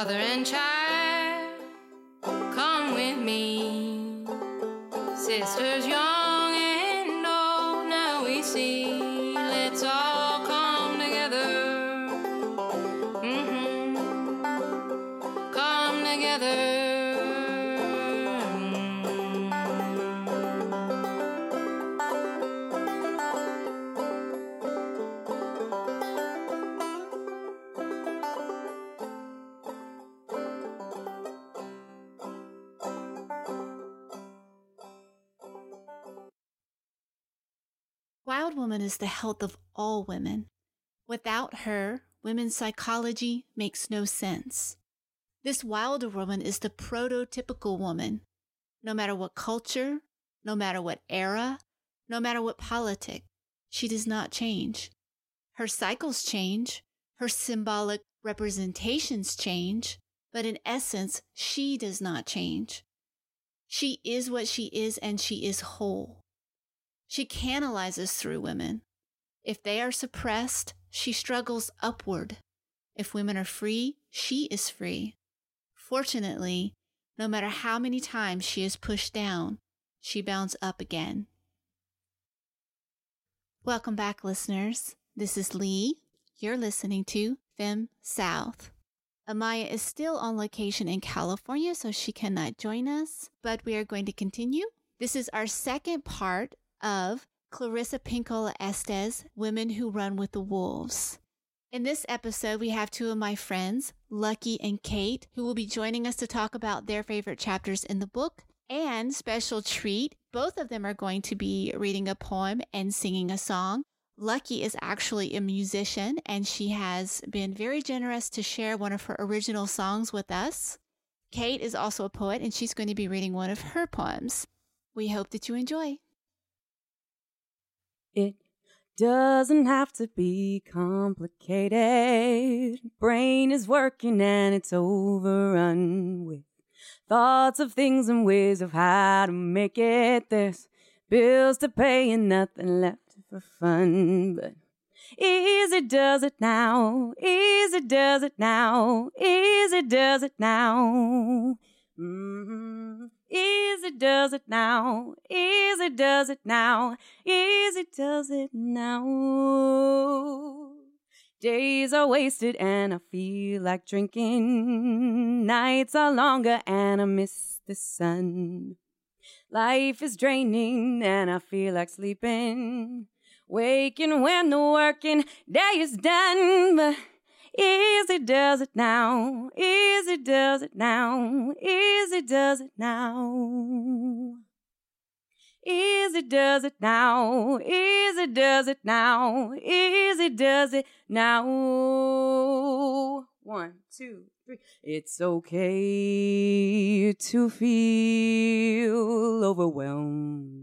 Mother and child, the health of all women. Without her, women's psychology makes no sense. This wilder woman is the prototypical woman. No matter what culture, no matter what era, no matter what politic, she does not change. Her cycles change, her symbolic representations change, but in essence, she does not change. She is what she is and she is whole. She canalizes through women. If they are suppressed, she struggles upward. If women are free, she is free. Fortunately, no matter how many times she is pushed down, she bounds up again. Welcome back, listeners. This is Lee. You're listening to Fem South. Amaya is still on location in California, so she cannot join us, but we are going to continue. This is our second part of Clarissa Pinkola Estes, Women Who Run with the Wolves. In this episode, we have two of my friends, Lucky and Kate, who will be joining us to talk about their favorite chapters in the book. And special treat, both of them are going to be reading a poem and singing a song. Lucky is actually a musician, and she has been very generous to share one of her original songs with us. Kate is also a poet, and she's going to be reading one of her poems. We hope that you enjoy. It doesn't have to be complicated. Brain is working and it's overrun with thoughts of things and ways of how to make it. There's bills to pay and nothing left for fun. But easy does it now. Easy does it now. Easy does it now. Mm-hmm. Easy does it now. Easy does it now. Easy does it now. Days are wasted and I feel like drinking. Nights are longer and I miss the sun. Life is draining and I feel like sleeping. Waking when the working day is done. But Easy does it now. Easy does it now. Easy does it now. Easy does it now. Easy does it now. Easy does it now. One, two, three. It's okay to feel overwhelmed.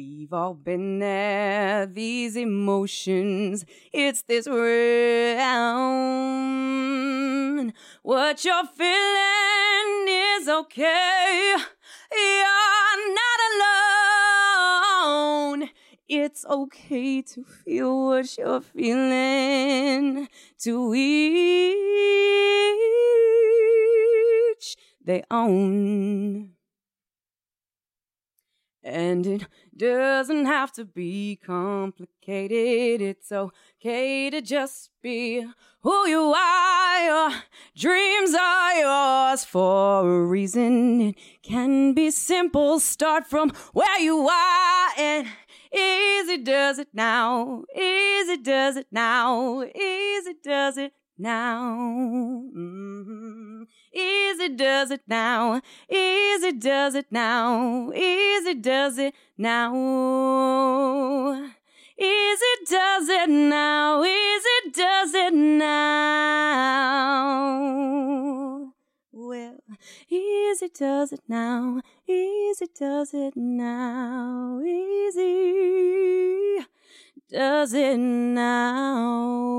We've all been there, these emotions. It's this round. What you're feeling is okay. You're not alone. It's okay to feel what you're feeling. To each they own. And it doesn't have to be complicated. It's okay to just be who you are. Your dreams are yours for a reason. It can be simple. Start from where you are and easy does it now. Easy does it now. Easy does it now. Mhm. Easy does it now. Easy does it now. Easy does it now. Easy does it now. Easy does it now. Well, easy does it now. Easy does it now. Easy does it now.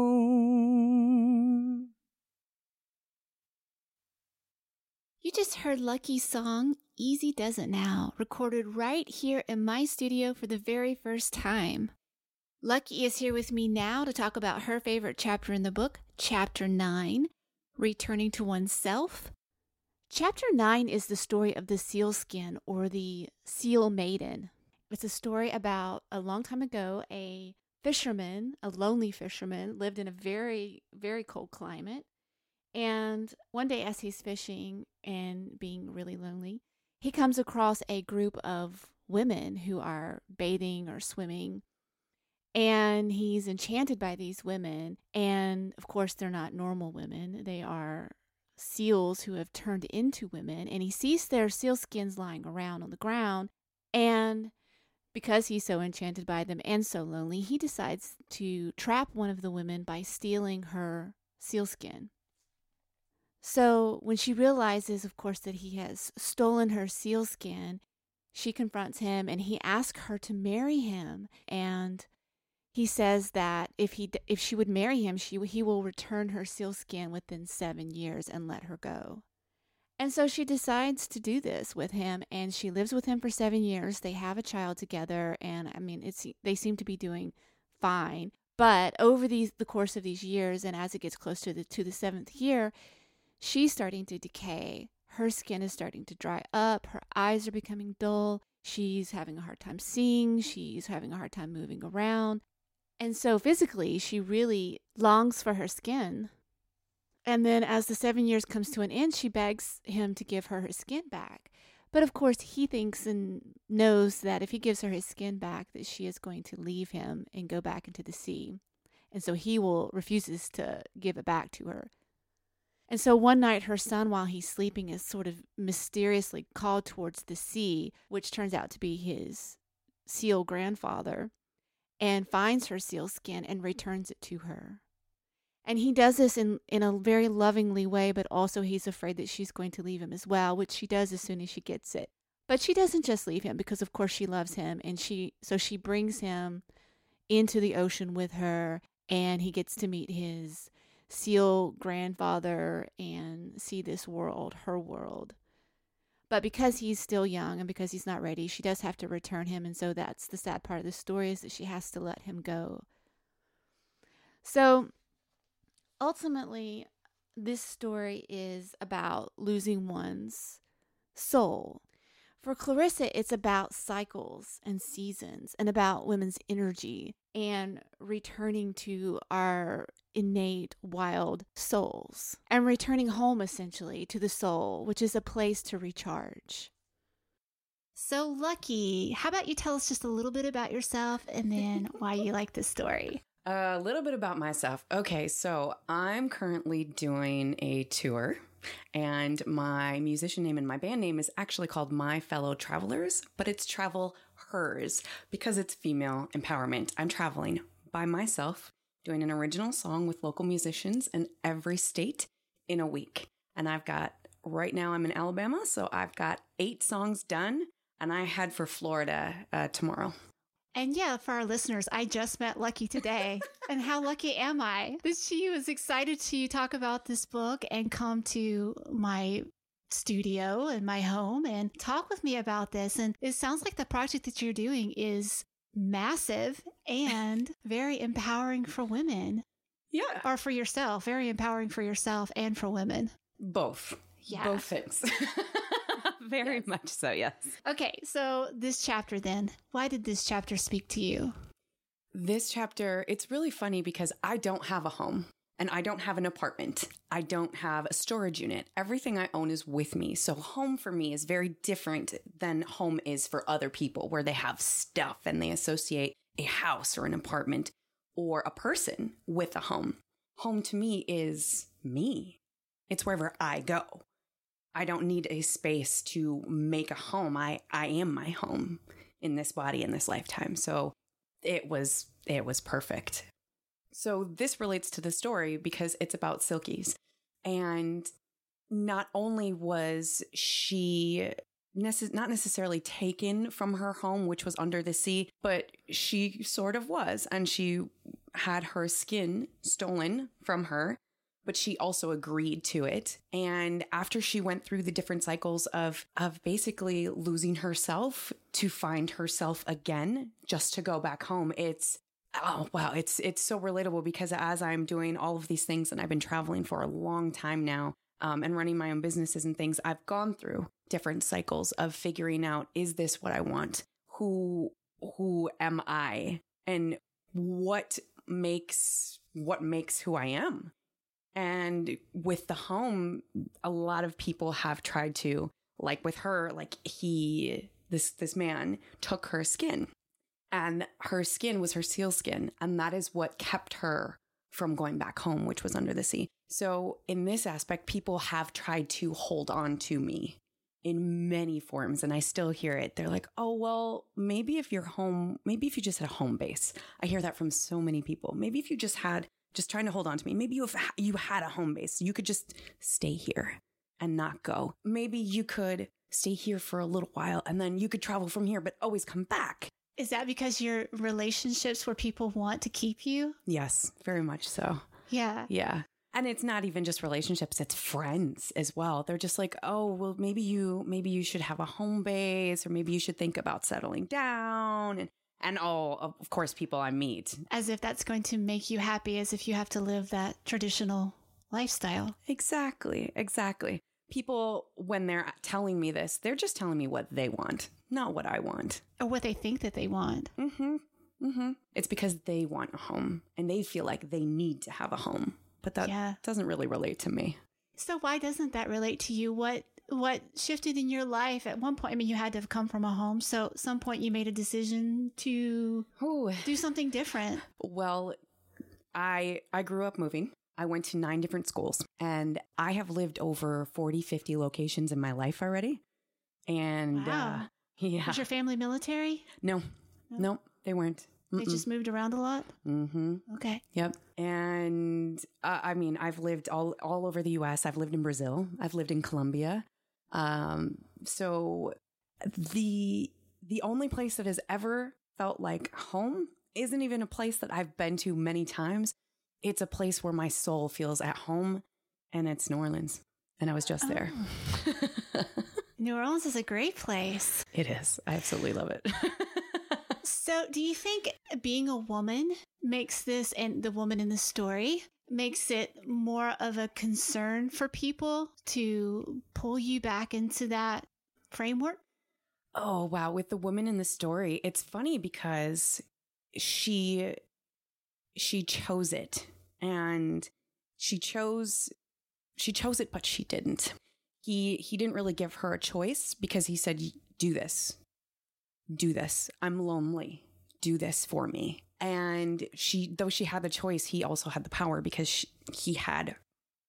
You just heard Lucky's song, Easy Does It Now, recorded right here in my studio for the very first time. Lucky is here with me now to talk about her favorite chapter in the book, Chapter 9 Returning to Oneself. Chapter 9 is the story of the sealskin or the seal maiden. It's a story about a long time ago, a fisherman, a lonely fisherman, lived in a very, very cold climate. And one day, as he's fishing and being really lonely, he comes across a group of women who are bathing or swimming and he's enchanted by these women. And of course, they're not normal women, they are seals who have turned into women. And he sees their seal skins lying around on the ground. And because he's so enchanted by them and so lonely, he decides to trap one of the women by stealing her sealskin. So when she realizes, of course, that he has stolen her sealskin, she confronts him and he asks her to marry him. And he says that if he if she would marry him, she he will return her sealskin within seven years and let her go. And so she decides to do this with him, and she lives with him for seven years. They have a child together, and I mean, it's they seem to be doing fine. But over these the course of these years, and as it gets close to the to the seventh year, she's starting to decay. Her skin is starting to dry up. Her eyes are becoming dull. She's having a hard time seeing. She's having a hard time moving around. And so physically, she really longs for her skin. And then as the seven years comes to an end, she begs him to give her her skin back. But of course, he thinks and knows that if he gives her his skin back, that she is going to leave him and go back into the sea. And so he will refuses to give it back to her. And so one night, her son, while he's sleeping, is sort of mysteriously called towards the sea, which turns out to be his seal grandfather and finds her seal skin and returns it to her. And he does this in, in a very lovingly way, but also he's afraid that she's going to leave him as well, which she does as soon as she gets it. But she doesn't just leave him because of course she loves him and she so she brings him into the ocean with her and he gets to meet his seal grandfather and see this world, her world. But because he's still young and because he's not ready, she does have to return him. And so that's the sad part of the story is that she has to let him go. So ultimately, this story is about losing one's soul. For Clarissa, it's about cycles and seasons and about women's energy and returning to our innate wild souls and returning home essentially to the soul, which is a place to recharge. So lucky. How about you tell us just a little bit about yourself and then why you like this story? A little bit about myself. Okay, so I'm currently doing a tour, and my musician name and my band name is actually called My Fellow Travelers, but it's Travel Hers because it's female empowerment. I'm traveling by myself doing an original song with local musicians in every state in a week. And I've got, right now I'm in Alabama, so I've got eight songs done, and I head for Florida uh, tomorrow. And yeah, for our listeners, I just met Lucky today. and how lucky am I that she was excited to talk about this book and come to my studio and my home and talk with me about this. And it sounds like the project that you're doing is massive and very empowering for women. Yeah. Or for yourself, very empowering for yourself and for women. Both. Yeah. Both things. Very yes. much so, yes. Okay, so this chapter then, why did this chapter speak to you? This chapter, it's really funny because I don't have a home and I don't have an apartment. I don't have a storage unit. Everything I own is with me. So, home for me is very different than home is for other people, where they have stuff and they associate a house or an apartment or a person with a home. Home to me is me, it's wherever I go. I don't need a space to make a home. I, I am my home in this body in this lifetime. So it was it was perfect. So this relates to the story because it's about Selkies. And not only was she not necessarily taken from her home, which was under the sea, but she sort of was. And she had her skin stolen from her but she also agreed to it. And after she went through the different cycles of of basically losing herself to find herself again, just to go back home, it's Oh wow, it's it's so relatable because as I'm doing all of these things and I've been traveling for a long time now, um, and running my own businesses and things, I've gone through different cycles of figuring out is this what I want? Who who am I? And what makes what makes who I am? And with the home, a lot of people have tried to, like with her, like he this this man took her skin and her skin was her seal skin and that is what kept her from going back home which was under the sea. So in this aspect people have tried to hold on to me in many forms and i still hear it. They're like oh well maybe if you're home maybe if you just had a home base. I hear that from so many people. Maybe if you just had just trying to hold on to me maybe you have you had a home base. You could just stay here and not go. Maybe you could stay here for a little while and then you could travel from here but always come back Is that because your relationships where people want to keep you? yes very much so Yeah. Yeah. And it's not even just relationships, it's friends as well. They're just like, "Oh, well maybe you maybe you should have a home base or maybe you should think about settling down." And and all of course people I meet. As if that's going to make you happy, as if you have to live that traditional lifestyle. Exactly. Exactly. People when they're telling me this, they're just telling me what they want, not what I want. Or what they think that they want. Mm-hmm. Mm-hmm. It's because they want a home and they feel like they need to have a home. But that Yeah. doesn't really relate to me. So why doesn't that relate to you? What what shifted in your life at one point? I mean, you had to have come from a home, so at some point you made a decision to Ooh. do something different. Well, I I grew up moving. I went to nine different schools and I have lived over 40, 50 locations in my life already. And Wow. uh, yeah. Was your family military? No. No, they weren't. They just moved around a lot. mm-hmm. Okay. Yep. And uh, I mean, I've lived all all over the US. I've lived in Brazil. I've lived in Colombia. Um, so the the only place that has ever felt like home isn't even a place that I've been to many times. It's a place where my soul feels at home, and it's New Orleans. And I was just there. Oh. New Orleans is a great place. it is. I absolutely love it. So, do you think being a woman makes this, and the woman in the story, makes it more of a concern for people to pull you back into that framework? Oh, wow. With the woman in the story, it's funny because she she chose it and she chose she chose it but she didn't. He he didn't really give her a choice because he said do this. Do this. I'm lonely. Do this for me. And she though she had the choice, he also had the power because she, he had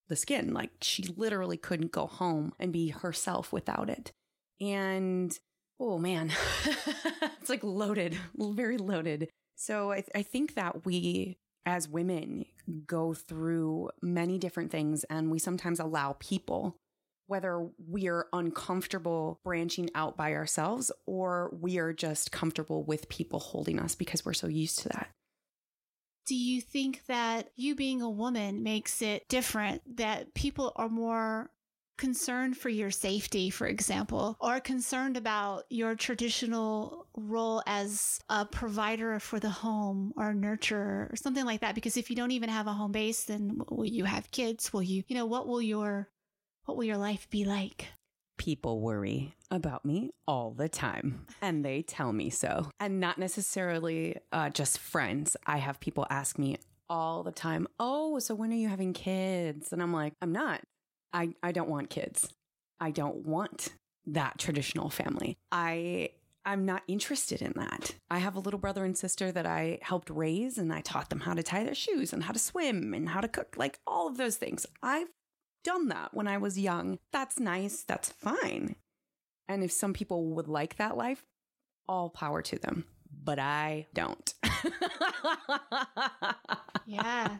the skin. Like she literally couldn't go home and be herself without it. And oh man, it's like loaded, very loaded. So I, I think that we as women go through many different things and we sometimes allow people whether we are uncomfortable branching out by ourselves or we are just comfortable with people holding us because we're so used to that. Do you think that you being a woman makes it different that people are more concerned for your safety, for example, or concerned about your traditional role as a provider for the home or nurturer or something like that? Because if you don't even have a home base, then will you have kids? Will you, you know, what will your, what will your life be like? People worry about me all the time, and they tell me so. And not necessarily uh, just friends. I have people ask me all the time, Oh, so when are you having kids? And I'm like, I'm not. I, I don't want kids. I don't want that traditional family. I I'm not interested in that. I have a little brother and sister that I helped raise and I taught them how to tie their shoes and how to swim and how to cook, like all of those things. I've done that when I was young. That's nice. That's fine. And if some people would like that life, all power to them. But I don't. Yeah.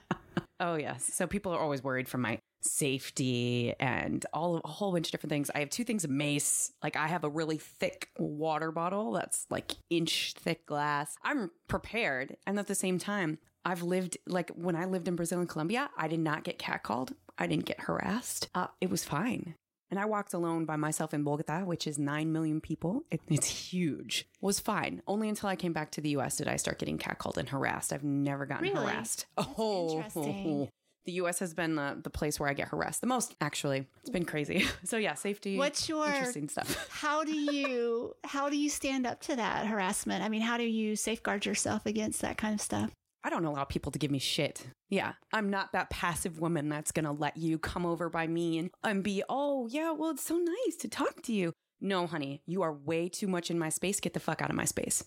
Oh yes. So people are always worried for my safety and all a whole bunch of different things. I have two things of mace. Like I have a really thick water bottle that's like inch thick glass. I'm prepared. And at the same time, I've lived like when I lived in Brazil and Colombia, I did not get catcalled. I didn't get harassed. Uh, it was fine. And I walked alone by myself in Bogota, which is 9 million people. It, it's huge. Was fine. Only until I came back to the US did I start getting catcalled and harassed. I've never gotten Really? harassed. That's interesting. The US has been the, the place where I get harassed the most, actually. It's been crazy. So, yeah, safety. What's your interesting stuff? how do you how do you stand up to that harassment? I mean, how do you safeguard yourself against that kind of stuff? I don't allow people to give me shit. Yeah, I'm not that passive woman that's gonna let you come over by me and, and be, oh, yeah, well, it's so nice to talk to you. No, honey, you are way too much in my space. Get the fuck out of my space.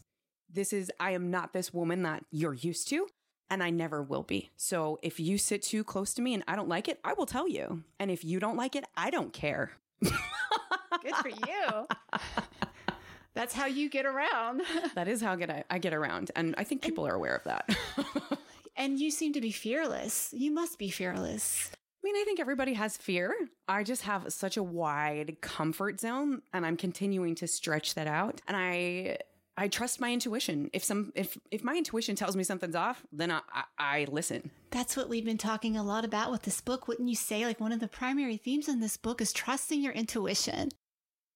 This is, I am not this woman that you're used to, and I never will be. So if you sit too close to me and I don't like it, I will tell you. And if you don't like it, I don't care. Good for you. That's how you get around. That is how I get, I get around. And I think people are aware of that. And you seem to be fearless. You must be fearless. I mean, I think everybody has fear. I just have such a wide comfort zone and I'm continuing to stretch that out. And I I trust my intuition. If some if if my intuition tells me something's off, then I I, I listen. That's what we've been talking a lot about with this book. Wouldn't you say like one of the primary themes in this book is trusting your intuition?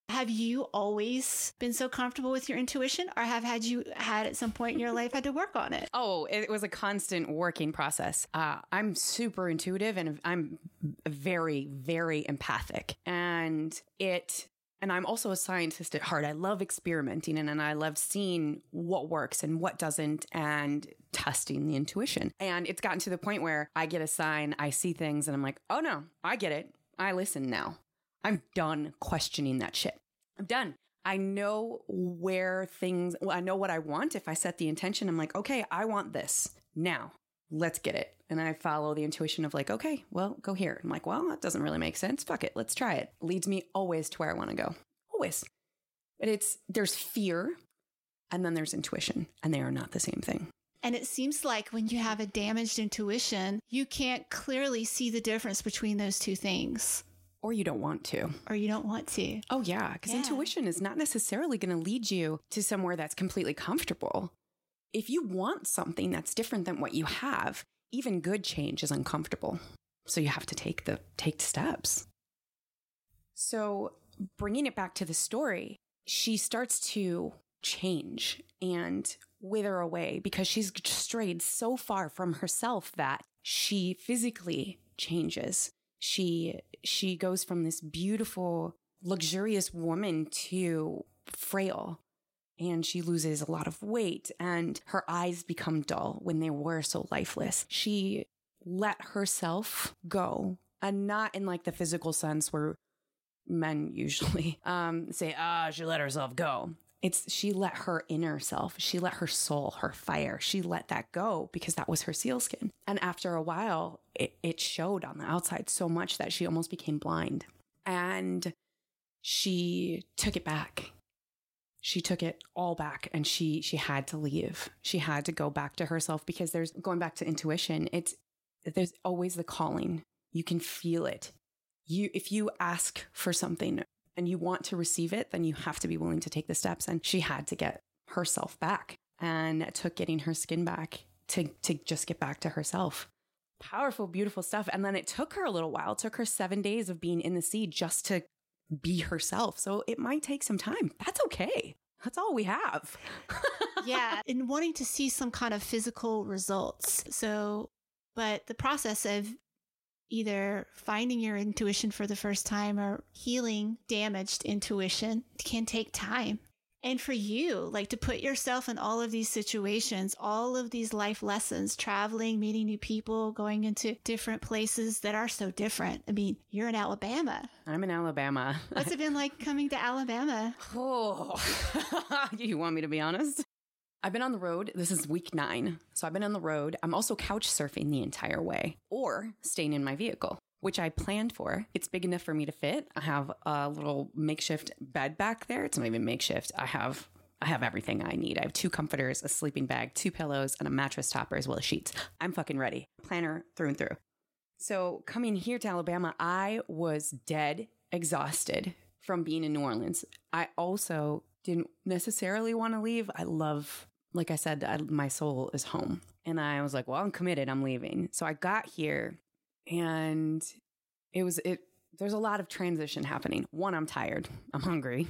Have you always been so comfortable with your intuition or have had you had at some point in your life had to work on it? Oh, it was a constant working process. Uh, I'm super intuitive and I'm very, very empathic. And it, and I'm also a scientist at heart. I love experimenting and, and I love seeing what works and what doesn't and testing the intuition. And it's gotten to the point where I get a sign, I see things, and I'm like, oh no, I get it. I listen now. I'm done questioning that shit. I'm done. I know where things, well, I know what I want. If I set the intention, I'm like, okay, I want this now. Let's get it. And I follow the intuition of like, okay, well, go here. I'm like, well, that doesn't really make sense. Fuck it. Let's try it. Leads me always to where I want to go. Always. But it's, there's fear and then there's intuition, and they are not the same thing. And it seems like when you have a damaged intuition, you can't clearly see the difference between those two things, Or you don't want to. or you don't want to. Oh, yeah. Because Yeah. intuition is not necessarily going to lead you to somewhere that's completely comfortable. If you want something that's different than what you have, even good change is uncomfortable. So you have to take the take steps. So bringing it back to the story, she starts to change and wither away because she's strayed so far from herself that she physically changes. She she goes from this beautiful, luxurious woman to frail. And she loses a lot of weight and her eyes become dull when they were so lifeless. She let herself go and not in like the physical sense where men usually um, say, ah, she let herself go. It's she let her inner self, she let her soul, her fire, she let that go because that was her sealskin. And after a while, it, it showed on the outside so much that she almost became blind. And she took it back. She took it all back and she she had to leave. She had to go back to herself because there's going back to intuition. It's there's always the calling. You can feel it. You if you ask for something and you want to receive it, then you have to be willing to take the steps. And she had to get herself back and it took getting her skin back to, to just get back to herself. Powerful, beautiful stuff. And then it took her a little while. It took her seven days of being in the sea just to be herself. So it might take some time. That's okay. That's all we have. yeah, and wanting to see some kind of physical results. So, but the process of either finding your intuition for the first time or healing damaged intuition can take time. And for you, like to put yourself in all of these situations, all of these life lessons, traveling, meeting new people, going into different places that are so different. I mean, you're in Alabama. I'm in Alabama. What's it been like coming to Alabama? Oh, you want me to be honest? I've been on the road. This is week nine. So I've been on the road. I'm also couch surfing the entire way or staying in my vehicle, which I planned for. It's big enough for me to fit. I have a little makeshift bed back there. It's not even makeshift. I have I have everything I need. I have two comforters, a sleeping bag, two pillows, and a mattress topper as well as sheets. I'm fucking ready. Planner through and through. So coming here to Alabama, I was dead exhausted from being in New Orleans. I also didn't necessarily want to leave. I love, like I said, I, my soul is home. And I was like, well, I'm committed. I'm leaving. So I got here and it was, it, there's a lot of transition happening. One, I'm tired. I'm hungry.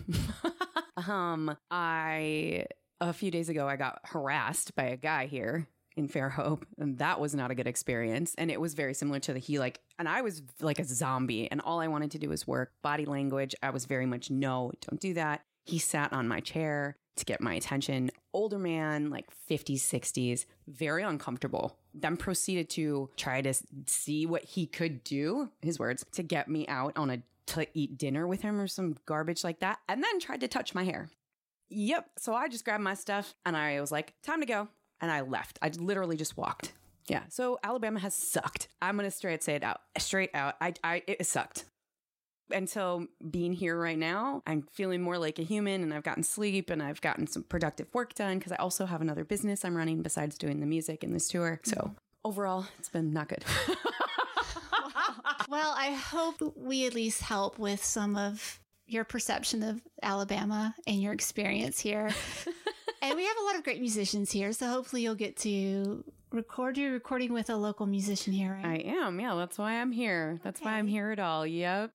um, I a few days ago I got harassed by a guy here in Fairhope, and that was not a good experience. And it was very similar to the he like, and I was like a zombie, and all I wanted to do was work. Body language, I was very much no, don't do that. He sat on my chair to get my attention. Older man, like 50s, 60s, very uncomfortable. Then proceeded to try to see what he could do, his words, to get me out on a to eat dinner with him or some garbage like that, and then tried to touch my hair. Yep. So I just grabbed my stuff and I was like, time to go. And I left. I literally just walked. Yeah. So Alabama has sucked. I'm going to straight say it out. Straight out. I, I, it sucked. Until being here right now, I'm feeling more like a human and I've gotten sleep and I've gotten some productive work done because I also have another business I'm running besides doing the music and this tour. So overall, it's been not good. Well, I hope we at least help with some of your perception of Alabama and your experience here. and we have a lot of great musicians here, so hopefully you'll get to record your recording with a local musician here, right I am. Yeah. That's why I'm here. That's why I'm here at all. Yep.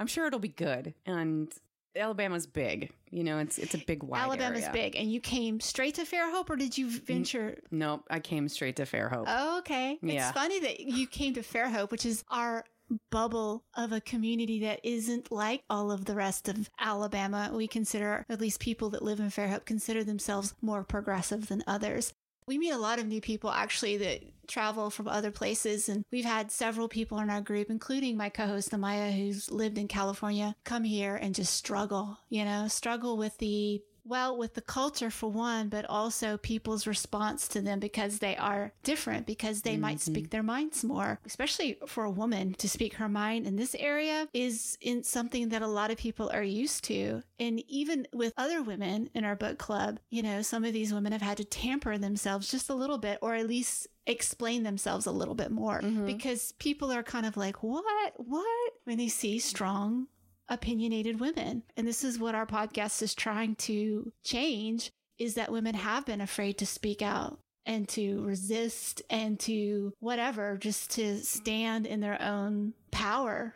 I'm sure it'll be good. And Alabama's big. You know, it's it's a big wide Alabama's area. big, and you came straight to Fairhope, or did you venture? Nope, I came straight to Fairhope. Oh, okay. Yeah. It's funny that you came to Fairhope, which is our bubble of a community that isn't like all of the rest of Alabama. We consider, at least people that live in Fairhope, consider themselves more progressive than others. We meet a lot of new people actually that travel from other places, and we've had several people in our group, including my co host, Amaya, who's lived in California, come here and just struggle, you know, struggle with the well, with the culture for one, but also people's response to them because they are different, because they might speak their minds more, especially for a woman to speak her mind in this area is in something that a lot of people are used to. And even with other women in our book club, you know, some of these women have had to tamper themselves just a little bit, or at least explain themselves a little bit more Mhm. because people are kind of like, what? What? When they see strong opinionated women. And this is what our podcast is trying to change is that women have been afraid to speak out and to resist and to whatever, just to stand in their own power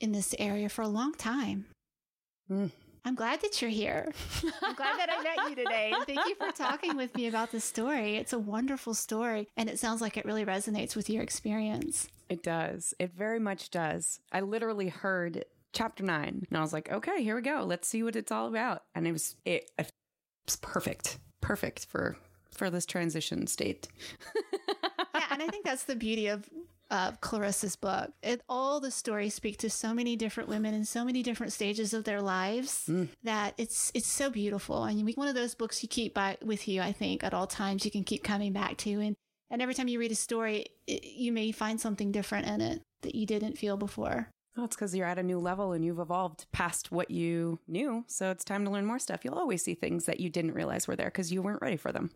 in this area for a long time. Mm. I'm glad that you're here. I'm glad that I met you today. Thank you for talking with me about this story. It's a wonderful story. And it sounds like it really resonates with your experience. It does. It very much does. I literally heard chapter nine, and I was like, okay, here we go. Let's see what it's all about. And it was it, it was perfect, perfect for for this transition state. yeah, and I think that's the beauty of of Clarissa's book. It all the stories speak to so many different women in so many different stages of their lives Mm. that it's it's so beautiful. And we- one of those books you keep by with you, I think, at all times. You can keep coming back to, and and every time you read a story, it, you may find something different in it that you didn't feel before. Well, it's because you're at a new level and you've evolved past what you knew. So it's time to learn more stuff. You'll always see things that you didn't realize were there because you weren't ready for them.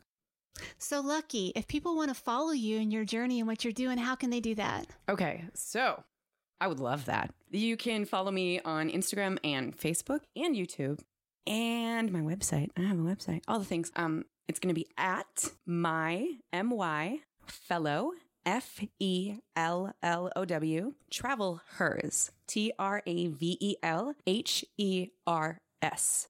So lucky. If people want to follow you in your journey and what you're doing, how can they do that? Okay, so I would love that. You can follow me on Instagram and Facebook and YouTube and my website. I have a website. All the things. Um, it's going to be at my my fellow F E L L O W travel hers T R A V E L H E R S.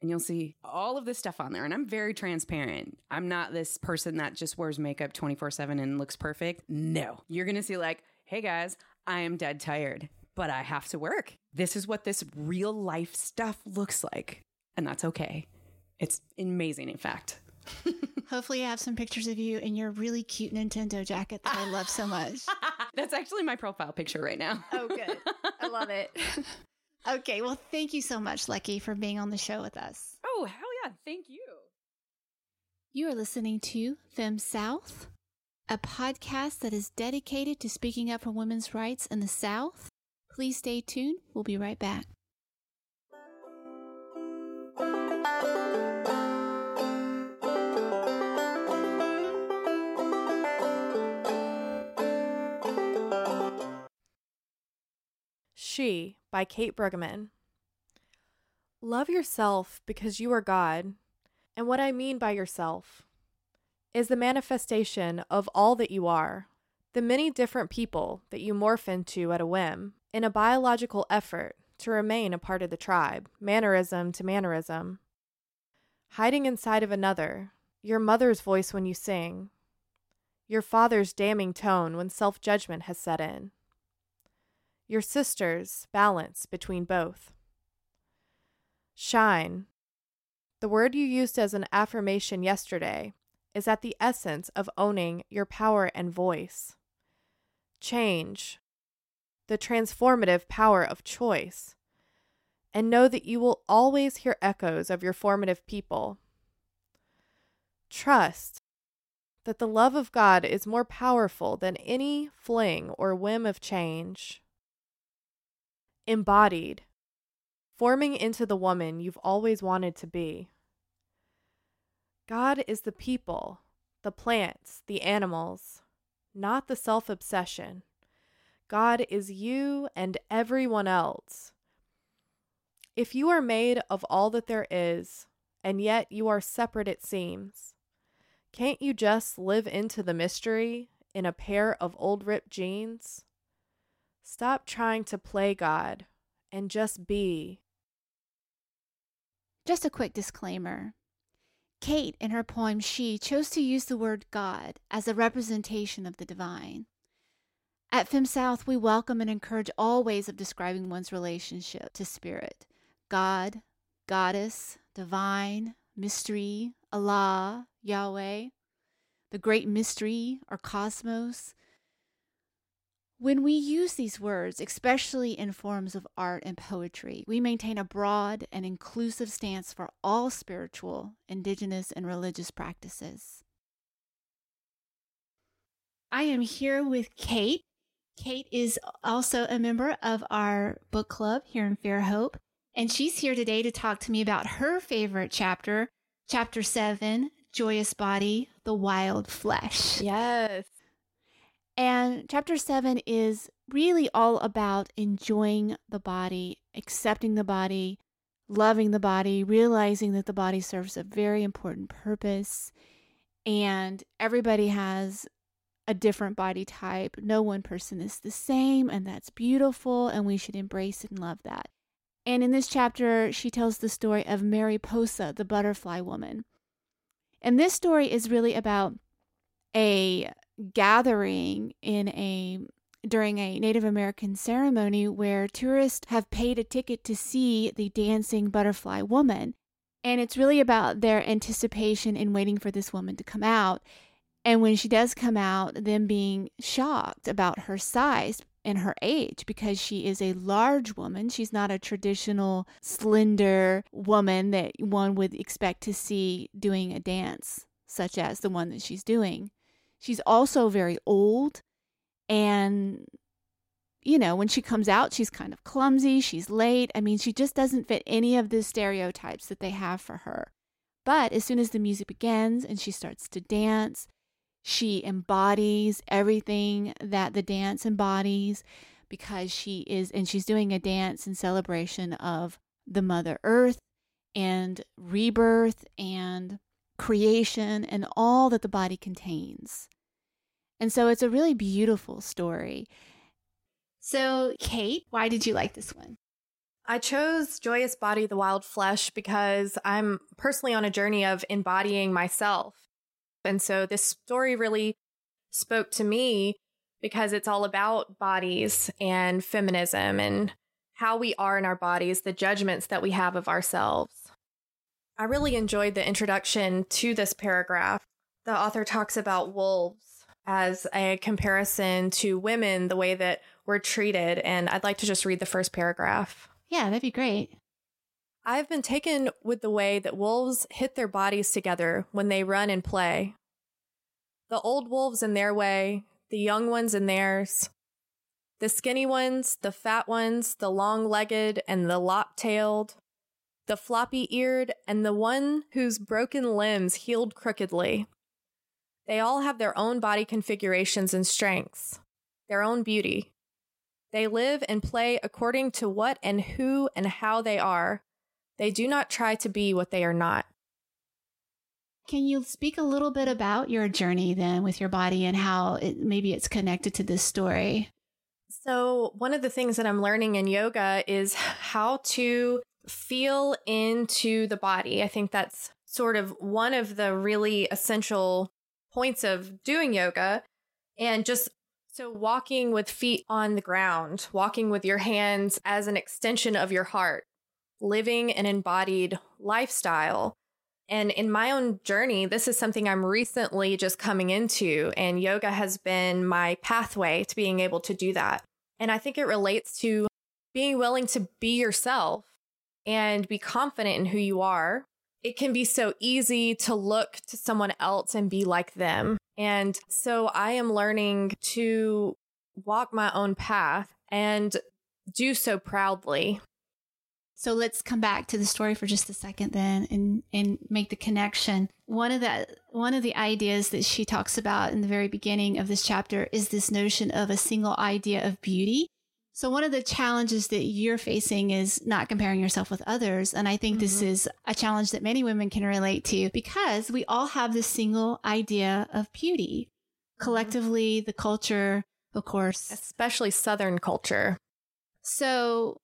And you'll see all of this stuff on there. And I'm very transparent. I'm not this person that just wears makeup 24 7 and looks perfect. No. You're going to see, like, hey guys, I am dead tired, but I have to work. This is what this real life stuff looks like. And that's okay. It's amazing, in fact. Hopefully, I have some pictures of you in your really cute Nintendo jacket that I love so much. that's actually my profile picture right now. Oh, good. I love it. okay. Well, thank you so much, Lucky, for being on the show with us. Oh, hell yeah. Thank you. You are listening to Fem South, a podcast that is dedicated to speaking up for women's rights in the South. Please stay tuned. We'll be right back. She by Kate Bruggeman. Love yourself because you are God. And what I mean by yourself is the manifestation of all that you are, the many different people that you morph into at a whim, in a biological effort to remain a part of the tribe, mannerism to mannerism. Hiding inside of another, your mother's voice when you sing, your father's damning tone when self judgment has set in, your sister's balance between both. Shine. The word you used as an affirmation yesterday is at the essence of owning your power and voice. Change. The transformative power of choice. And know that you will always hear echoes of your formative people. Trust that the love of God is more powerful than any fling or whim of change. Embodied forming into the woman you've always wanted to be. God is the people, the plants, the animals, not the self obsession. God is you and everyone else. If you are made of all that there is, and yet you are separate, it seems, can't you just live into the mystery in a pair of old ripped jeans? Stop trying to play God and just be just a quick disclaimer. Kate, in her poem She, chose to use the word God as a representation of the divine. At Fem South, we welcome and encourage all ways of describing one's relationship to spirit God, Goddess, Divine, Mystery, Allah, Yahweh, the Great Mystery, or Cosmos, when we use these words, especially in forms of art and poetry, we maintain a broad and inclusive stance for all spiritual, indigenous, and religious practices. I am here with Kate. Kate is also a member of our book club here in Fairhope, and she's here today to talk to me about her favorite chapter, chapter seven Joyous Body, the Wild Flesh. Yes. And chapter seven is really all about enjoying the body, accepting the body, loving the body, realizing that the body serves a very important purpose. And everybody has a different body type. No one person is the same, and that's beautiful, and we should embrace and love that. And in this chapter, she tells the story of Mariposa, the butterfly woman. And this story is really about a gathering in a during a Native American ceremony where tourists have paid a ticket to see the dancing butterfly woman. And it's really about their anticipation in waiting for this woman to come out. And when she does come out, them being shocked about her size and her age because she is a large woman. She's not a traditional slender woman that one would expect to see doing a dance such as the one that she's doing. She's also very old. And, you know, when she comes out, she's kind of clumsy. She's late. I mean, she just doesn't fit any of the stereotypes that they have for her. But as soon as the music begins and she starts to dance, she embodies everything that the dance embodies because she is, and she's doing a dance in celebration of the Mother Earth and rebirth and creation and all that the body contains. And so it's a really beautiful story. So, Kate, why did you like this one? I chose Joyous Body, the Wild Flesh because I'm personally on a journey of embodying myself. And so this story really spoke to me because it's all about bodies and feminism and how we are in our bodies, the judgments that we have of ourselves. I really enjoyed the introduction to this paragraph. The author talks about wolves as a comparison to women, the way that we're treated. And I'd like to just read the first paragraph. Yeah, that'd be great. I've been taken with the way that wolves hit their bodies together when they run and play. The old wolves in their way, the young ones in theirs. The skinny ones, the fat ones, the long legged and the lop tailed the floppy eared, and the one whose broken limbs healed crookedly. They all have their own body configurations and strengths, their own beauty. They live and play according to what and who and how they are. They do not try to be what they are not. Can you speak a little bit about your journey then with your body and how it, maybe it's connected to this story? So, one of the things that I'm learning in yoga is how to feel into the body. I think that's sort of one of the really essential points of doing yoga. And just so walking with feet on the ground, walking with your hands as an extension of your heart, living an embodied lifestyle. And in my own journey, this is something I'm recently just coming into, and yoga has been my pathway to being able to do that. And I think it relates to being willing to be yourself and be confident in who you are. It can be so easy to look to someone else and be like them. And so I am learning to walk my own path and do so proudly. So let's come back to the story for just a second then and and make the connection. One of the one of the ideas that she talks about in the very beginning of this chapter is this notion of a single idea of beauty. So one of the challenges that you're facing is not comparing yourself with others and I think mm-hmm. this is a challenge that many women can relate to because we all have this single idea of beauty. Mm-hmm. Collectively, the culture, of course, especially southern culture. So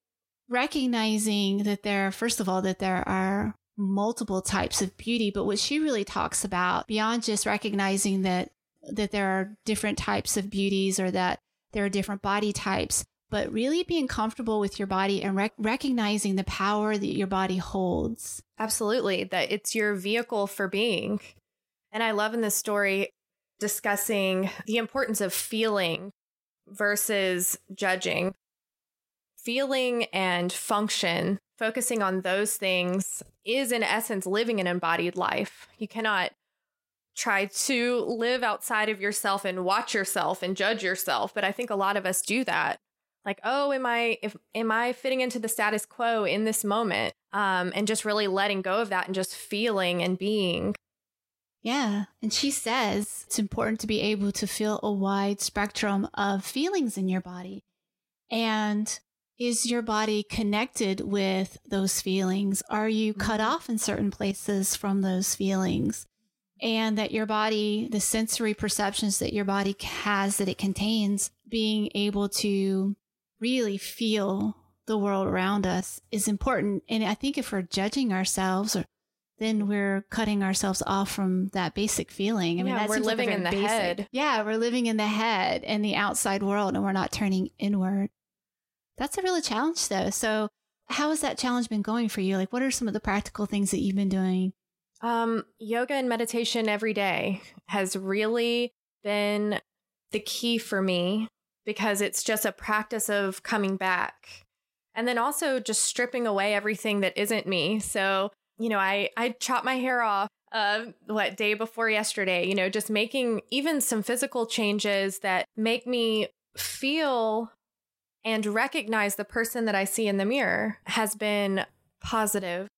recognizing that there, first of all, that there are multiple types of beauty, but what she really talks about beyond just recognizing that that there are different types of beauties or that there are different body types, but really being comfortable with your body and rec- recognizing the power that your body holds. Absolutely, that it's your vehicle for being. And I love in this story discussing the importance of feeling versus judging feeling and function, focusing on those things is in essence living an embodied life. You cannot try to live outside of yourself and watch yourself and judge yourself, but I think a lot of us do that. Like, oh, am I if am I fitting into the status quo in this moment? Um, and just really letting go of that and just feeling and being. Yeah. And she says it's important to be able to feel a wide spectrum of feelings in your body. And is your body connected with those feelings? Are you cut mm-hmm. off in certain places from those feelings? And that your body, the sensory perceptions that your body has that it contains, being able to really feel the world around us is important. And I think if we're judging ourselves, then we're cutting ourselves off from that basic feeling. I mean, yeah, we're living like in the basic, head. Yeah, we're living in the head and the outside world, and we're not turning inward. That's a real challenge though. So how has that challenge been going for you? Like what are some of the practical things that you've been doing? Um, yoga and meditation every day has really been the key for me because it's just a practice of coming back. And then also just stripping away everything that isn't me. So, you know, I I chopped my hair off uh what day before yesterday, you know, just making even some physical changes that make me feel and recognize the person that I see in the mirror has been positive.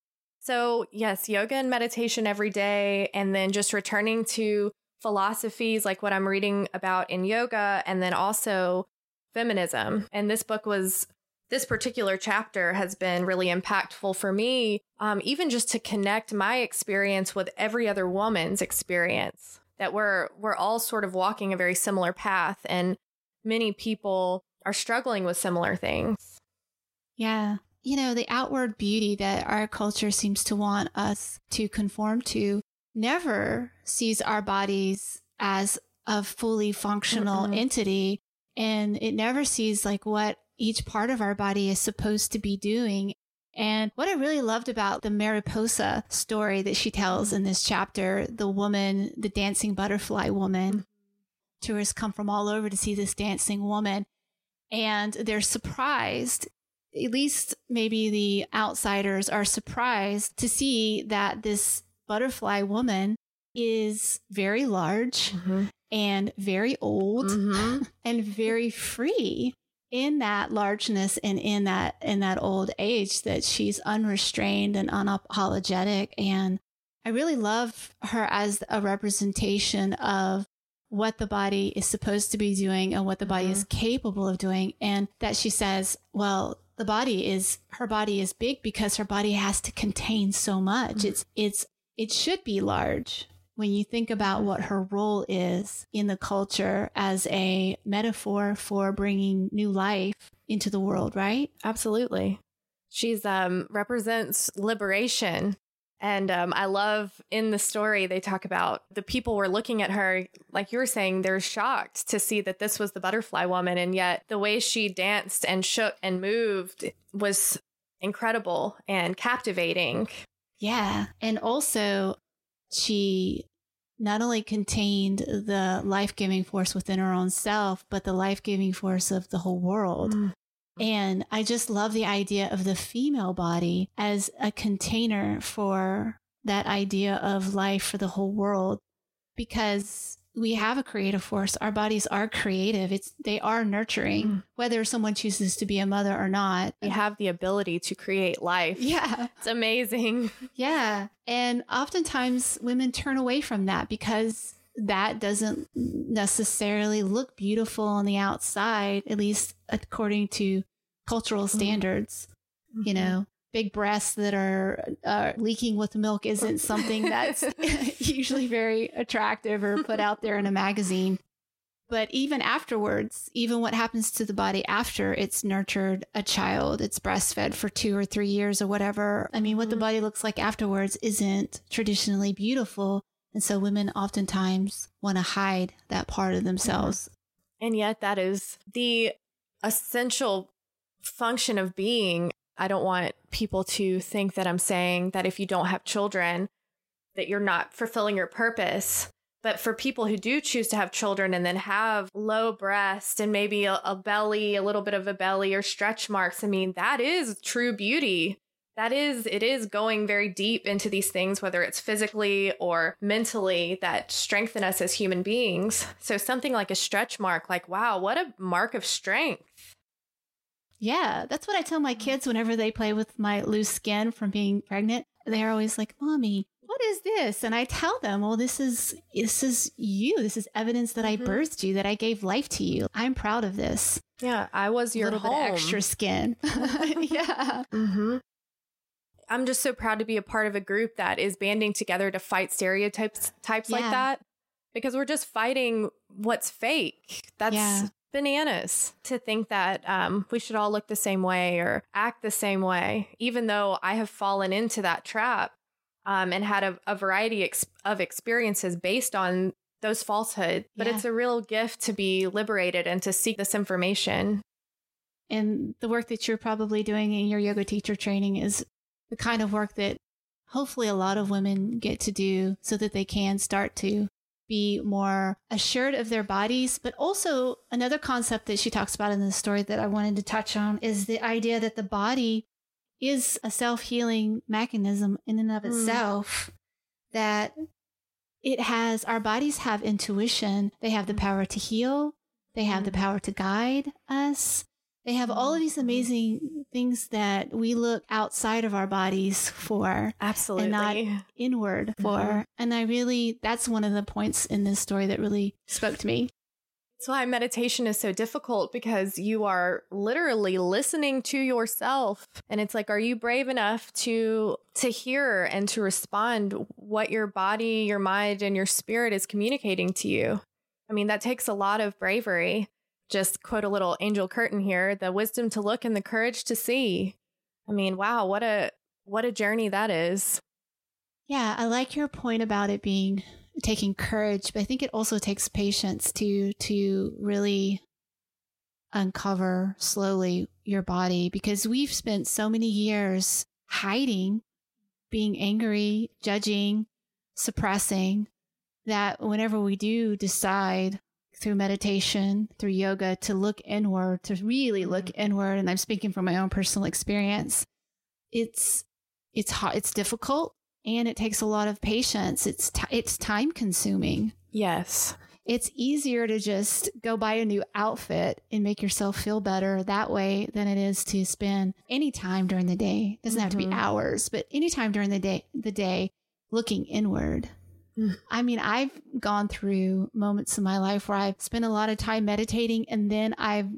So, yes, yoga and meditation every day, and then just returning to philosophies like what I'm reading about in yoga, and then also feminism. And this book was, this particular chapter has been really impactful for me, um, even just to connect my experience with every other woman's experience. That we're we're all sort of walking a very similar path, and many people are struggling with similar things. Yeah. You know, the outward beauty that our culture seems to want us to conform to never sees our bodies as a fully functional mm entity. And it never sees like what each part of our body is supposed to be doing. And what I really loved about the Mariposa story that she tells in this chapter, the woman, the dancing butterfly woman, mm-hmm. tourists come from all over to see this dancing woman and they're surprised at least maybe the outsiders are surprised to see that this butterfly woman is very large mm-hmm. and very old mm-hmm. and very free in that largeness and in that in that old age that she's unrestrained and unapologetic and I really love her as a representation of what the body is supposed to be doing and what the body mm-hmm. is capable of doing. And that she says, well, the body is her body is big because her body has to contain so much. Mm-hmm. It's it's it should be large when you think about what her role is in the culture as a metaphor for bringing new life into the world, right? Absolutely. She's um represents liberation. And um, I love in the story, they talk about the people were looking at her, like you were saying, they're shocked to see that this was the butterfly woman. And yet the way she danced and shook and moved was incredible and captivating. Yeah. And also, she not only contained the life giving force within her own self, but the life giving force of the whole world. Mm. And I just love the idea of the female body as a container for that idea of life for the whole world because we have a creative force. Our bodies are creative. It's they are nurturing, Mm. whether someone chooses to be a mother or not. We have the ability to create life. Yeah. It's amazing. Yeah. And oftentimes women turn away from that because that doesn't necessarily look beautiful on the outside, at least according to cultural standards. You know, big breasts that are uh, leaking with milk isn't something that's usually very attractive or put out there in a magazine. But even afterwards, even what happens to the body after it's nurtured a child, it's breastfed for two or three years or whatever. I mean, what the Mhm. body looks like afterwards isn't traditionally beautiful. And so women oftentimes want to hide that part of themselves. And yet, that is the essential function of being. I don't want people to think that I'm saying that if you don't have children, that you're not fulfilling your purpose. But for people who do choose to have children and then have low breast and maybe a, a belly, a little bit of a belly or stretch marks, I mean, that is true beauty. That is, it is going very deep into these things, whether it's physically or mentally, that strengthen us as human beings. So something like a stretch mark, like, wow, what a mark of strength. Yeah, that's what I tell my kids whenever they play with my loose skin from being pregnant. They're always like, "Mommy, what is this?" And I tell them, "Well, this is this is you. This is evidence that I Mhm. birthed you, that I gave life to you. I'm proud of this. Yeah, I was A your little home. bit extra skin. yeah, hmm I'm just so proud to be a part of a group that is banding together to fight stereotypes types like that because we're just fighting what's fake. That's Yeah. Bananas to think that um, we should all look the same way or act the same way, even though I have fallen into that trap um, and had a, a variety ex- of experiences based on those falsehoods. But Yeah. it's a real gift to be liberated and to seek this information. and the work that you're probably doing in your yoga teacher training is the kind of work that hopefully a lot of women get to do so that they can start to be more assured of their bodies. But also, another concept that she talks about in the story that I wanted to touch on is the idea that the body is a self healing mechanism in and of Mm. itself, that it has, our bodies have intuition, they have the power to heal, they have the Mm. power to guide us. They have all of these Mhm. amazing things that we look outside of our bodies for Absolutely. And not- inward for. Mhm. And I really, that's one of the points in this story that really spoke to me. That's why meditation is so difficult because you are literally listening to yourself and it's like are you brave enough to to hear and to respond what your body, your mind and your spirit is communicating to you. I mean that takes a lot of bravery. Just quote a little Angel curtain here, the wisdom to look and the courage to see. I mean, wow, what a what a journey that is. Yeah, I like your point about it being taking courage, but I think it also takes patience to to really uncover slowly your body because we've spent so many years hiding, being angry, judging, suppressing that whenever we do decide through meditation, through yoga to look inward, to really look inward and I'm speaking from my own personal experience, it's it's hot, it's difficult and it takes a lot of patience. It's ti it's time consuming. Yes. It's easier to just go buy a new outfit and make yourself feel better that way than it is to spend any time during the day. It doesn't have to be Mhm. hours, but any time during the day the day looking inward. I mean, I've gone through moments in my life where I've spent a lot of time meditating and then I've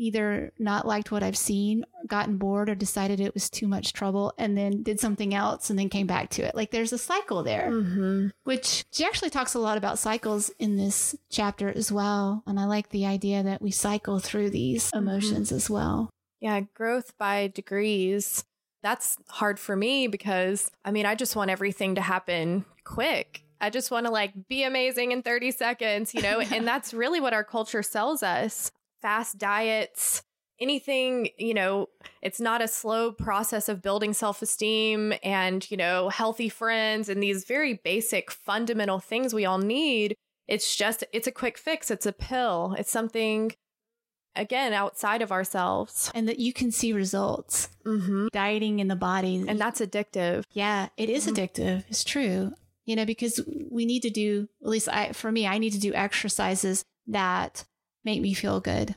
either not liked what I've seen, gotten bored or decided it was too much trouble and then did something else and then came back to it. Like there's a cycle there, Mm-hmm. which she actually talks a lot about cycles in this chapter as well. And I like the idea that we cycle through these emotions as well. Yeah, growth by degrees. That's hard for me because I mean, I just want everything to happen quick. I just want to like be amazing in 30 seconds, you know? and that's really what our culture sells us. Fast diets, anything, you know, it's not a slow process of building self-esteem and, you know, healthy friends and these very basic fundamental things we all need. It's just it's a quick fix, it's a pill. It's something again outside of ourselves. And that you can see results Mm-hmm. dieting in the body. And that's addictive. Yeah, it is Mhm. addictive. It's true. You know, because we need to do, at least I, for me, I need to do exercises that make me feel good.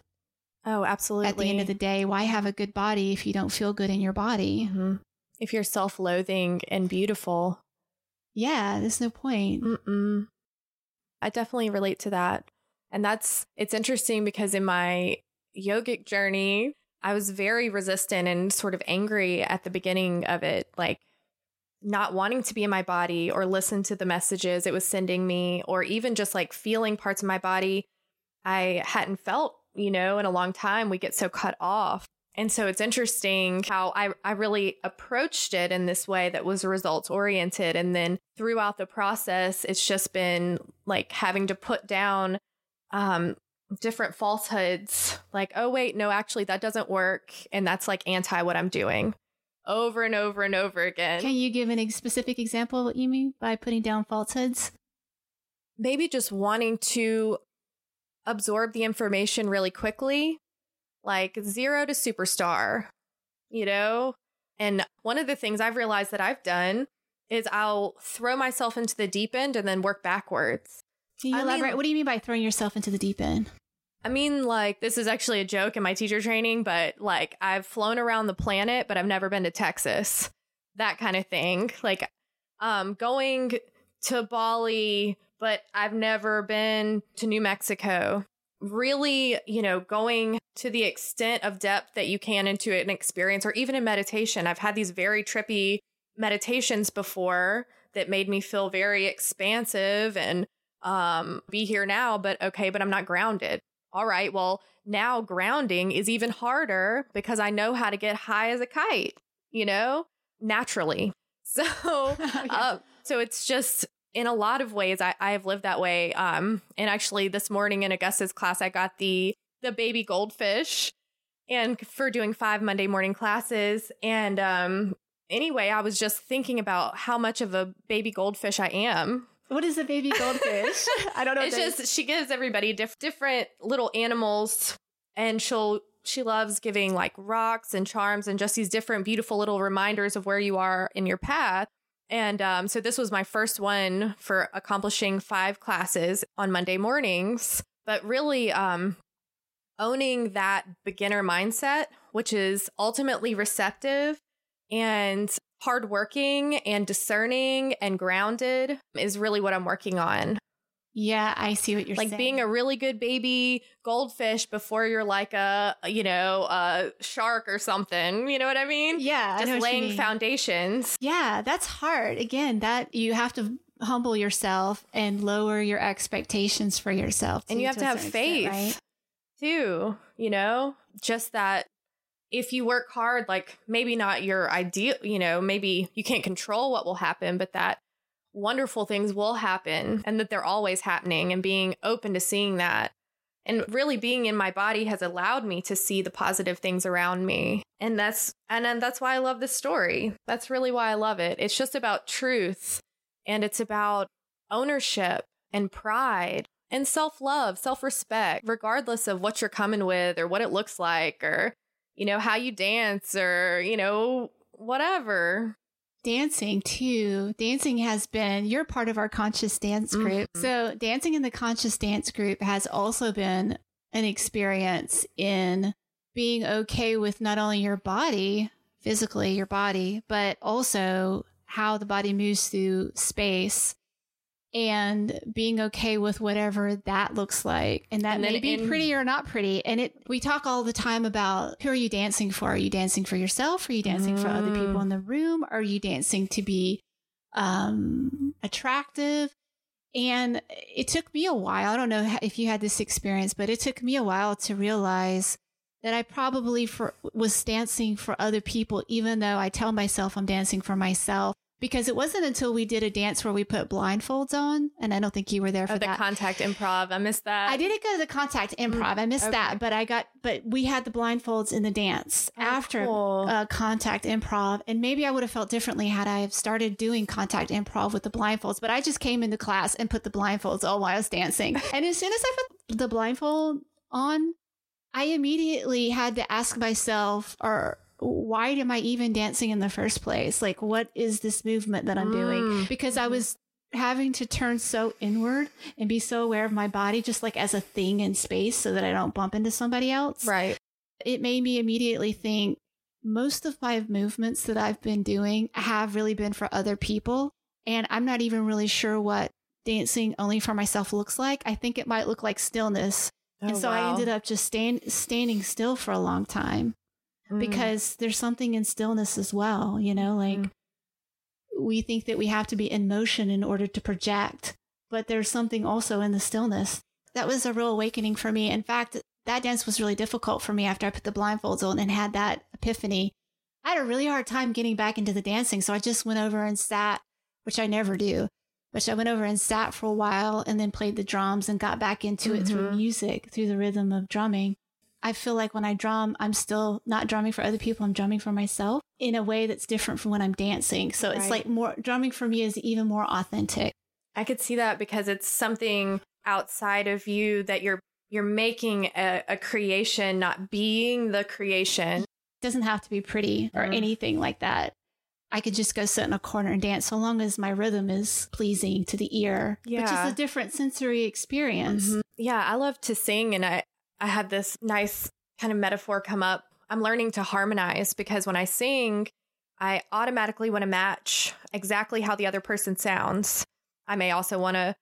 Oh, absolutely. At the end of the day, why have a good body if you don't feel good in your body? Mhm. if you're self-loathing and beautiful, Yeah, there's no point. mm-mm. I definitely relate to that. And that's it's interesting because in my yogic journey, I was very resistant and sort of angry at the beginning of it, like not wanting to be in my body or listen to the messages it was sending me, or even just like feeling parts of my body I hadn't felt, you know, in a long time. We get so cut off. And so it's interesting how I, I really approached it in this way that was results oriented. And then throughout the process, it's just been like having to put down um, different falsehoods like, oh, wait, no, actually, that doesn't work. And that's like anti what I'm doing over and over and over again. Can you give an ex- specific example of what you mean by putting down falsehoods? maybe just wanting to absorb the information really quickly, like zero to superstar, you know? And one of the things I've realized that I've done is I'll throw myself into the deep end and then work backwards. Can you I mean- elaborate? what do you mean by throwing yourself into the deep end? I mean, like, this is actually a joke in my teacher training, but like, I've flown around the planet, but I've never been to Texas. That kind of thing. Like, um, going to Bali, but I've never been to New Mexico. Really, you know, going to the extent of depth that you can into an experience, or even in meditation. I've had these very trippy meditations before that made me feel very expansive and um be here now but okay but i'm not grounded all right well now grounding is even harder because i know how to get high as a kite you know naturally. So uh, so it's just in a lot of ways I, I have lived that way um and actually this morning in augusta's class i got the the baby goldfish and for doing five monday morning classes and um anyway i was just thinking about how much of a baby goldfish i am What is a baby goldfish? I don't know. it's what that is. just she gives everybody diff- different little animals and she'll she loves giving like rocks and charms and just these different beautiful little reminders of where you are in your path and um, so this was my first one for accomplishing five classes on monday mornings but really um, owning that beginner mindset which is ultimately receptive and hardworking and discerning and grounded is really what i'm working on yeah, I see what you're like saying. Like being a really good baby goldfish before you're like a you know a shark or something you know what i mean yeah, just laying foundations Yeah, that's hard. Again, that you have to humble yourself and lower your expectations for yourself. and you have to a have faith extent, right? too you know just that if you work hard like maybe not your ideal you know maybe you can't control what will happen but that wonderful things will happen and that they're always happening and being open to seeing that. And really being in my body has allowed me to see the positive things around me. And that's and then that's why i love this story. That's really why i love it. It's just about truth and it's about ownership and pride and self-love self-respect regardless of what you're coming with or what it looks like or you know how you dance or you know whatever dancing too. Dancing has been, you're part of our conscious dance group. Mhm. So, dancing in the conscious dance group has also been an experience in being okay with not only your body, physically, your body, but also how the body moves through space and being okay with whatever that looks like. And that And may be in- pretty or not pretty. And it we talk all the time about who are you dancing for? Are you dancing for yourself? Are you dancing for other people Mm. in the room? Are you dancing to be um attractive? And it took me a while. I don't know if you had this experience, but it took me a while to realize that I probably for, was dancing for other people, even though I tell myself I'm dancing for myself. Because it wasn't until we did a dance where we put blindfolds on, and I don't think you were there for Oh, the that. contact improv. I missed that. I didn't go to the contact improv. I missed okay. that, but I got, but we had the blindfolds in the dance Oh, after cool. uh, contact improv, and maybe I would have felt differently had I have started doing contact improv with the blindfolds. But I just came into class and put the blindfolds on while I was dancing, and as soon as I put the blindfold on, I immediately had to ask myself, or why am I even dancing in the first place? Like, what is this movement that I'm doing? Mm. Because I was having to turn so inward and be so aware of my body, just like as a thing in space, so that I don't bump into somebody else. Right. It made me immediately think most of my movements that I've been doing have really been for other people. And I'm not even really sure what dancing only for myself looks like. I think it might look like stillness. and Oh, so I ended up just stand, standing still for a long time Mm. because there's something in stillness as well, you know, like Mhm. we think that we have to be in motion in order to project, but there's something also in the stillness. That was a real awakening for me. In fact, that dance was really difficult for me after I put the blindfolds on and had that epiphany. I had a really hard time getting back into the dancing, so I just went over and sat, which I never do. But I went over and sat for a while and then played the drums and got back into it through Mhm. music, through the rhythm of drumming. I feel like when I drum, I'm still not drumming for other people, I'm drumming for myself in a way that's different from when I'm dancing. So it's like more drumming for me is even more authentic. I could see that because it's something outside of you that you're you're making a, a creation, not being the creation. It doesn't have to be pretty or Mhm. anything like that. I could just go sit in a corner and dance so long as my rhythm is pleasing to the ear, yeah. which is a different sensory experience. Mhm. Yeah, I love to sing and I I had this nice kind of metaphor come up. I'm learning to harmonize because when I sing, I automatically want to match exactly how the other person sounds. I may also want to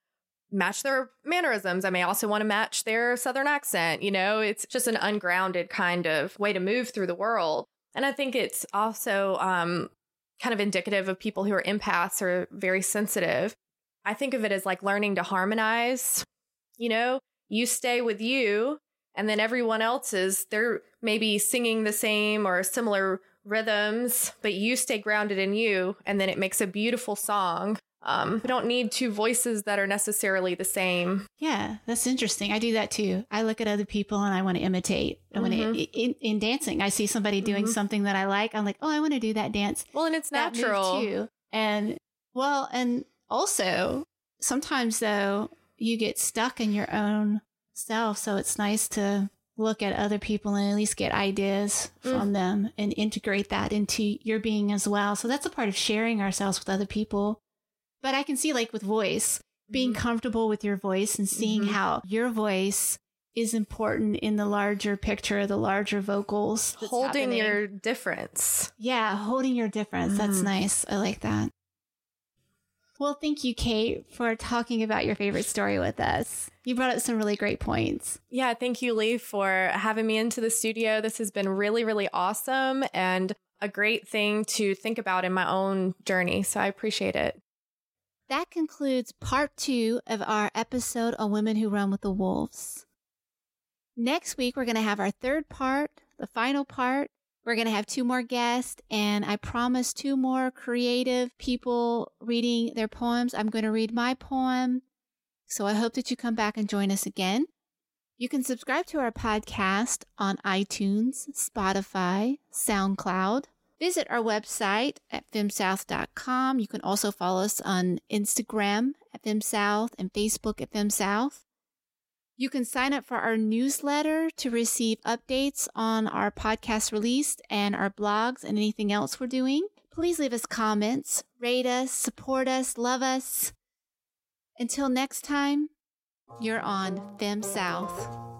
match their mannerisms. I may also want to match their southern accent. You know, it's just an ungrounded kind of way to move through the world. And I think it's also um, kind of indicative of people who are empaths or very sensitive. I think of it as like learning to harmonize. You know, you stay with you, and then everyone else is they're maybe singing the same or similar rhythms, but you stay grounded in you, and then it makes a beautiful song. Um, we don't need two voices that are necessarily the same. Yeah, that's interesting. I do that too. I look at other people and I want to imitate. I want to Mhm. in, in dancing. I see somebody doing Mhm. something that I like. I'm like, oh, I want to do that dance. Well, and it's that natural. too. And well, and also sometimes though you get stuck in your own self, so it's nice to look at other people and at least get ideas Mm. from them and integrate that into your being as well. So that's a part of sharing ourselves with other people. But I can see like with voice, being Mhm. comfortable with your voice and seeing Mhm. how your voice is important in the larger picture, the larger vocals. Holding happening. your difference. Yeah, holding your difference. That's Mm. nice. I like that. Well, thank you, Kate, for talking about your favorite story with us. You brought up some really great points. Yeah, thank you, Lee, for having me into the studio. This has been really, really awesome and a great thing to think about in my own journey. So I appreciate it. That concludes part two of our episode on Women Who Run with the Wolves. Next week, we're going to have our third part, the final part. We're going to have two more guests, and I promise two more creative people reading their poems. I'm going to read my poem. So I hope that you come back and join us again. You can subscribe to our podcast on iTunes, Spotify, SoundCloud. Visit our website at femsouth.com. You can also follow us on Instagram at femsouth and Facebook at femsouth. You can sign up for our newsletter to receive updates on our podcast release and our blogs and anything else we're doing. Please leave us comments, rate us, support us, love us. Until next time, you're on Fem South.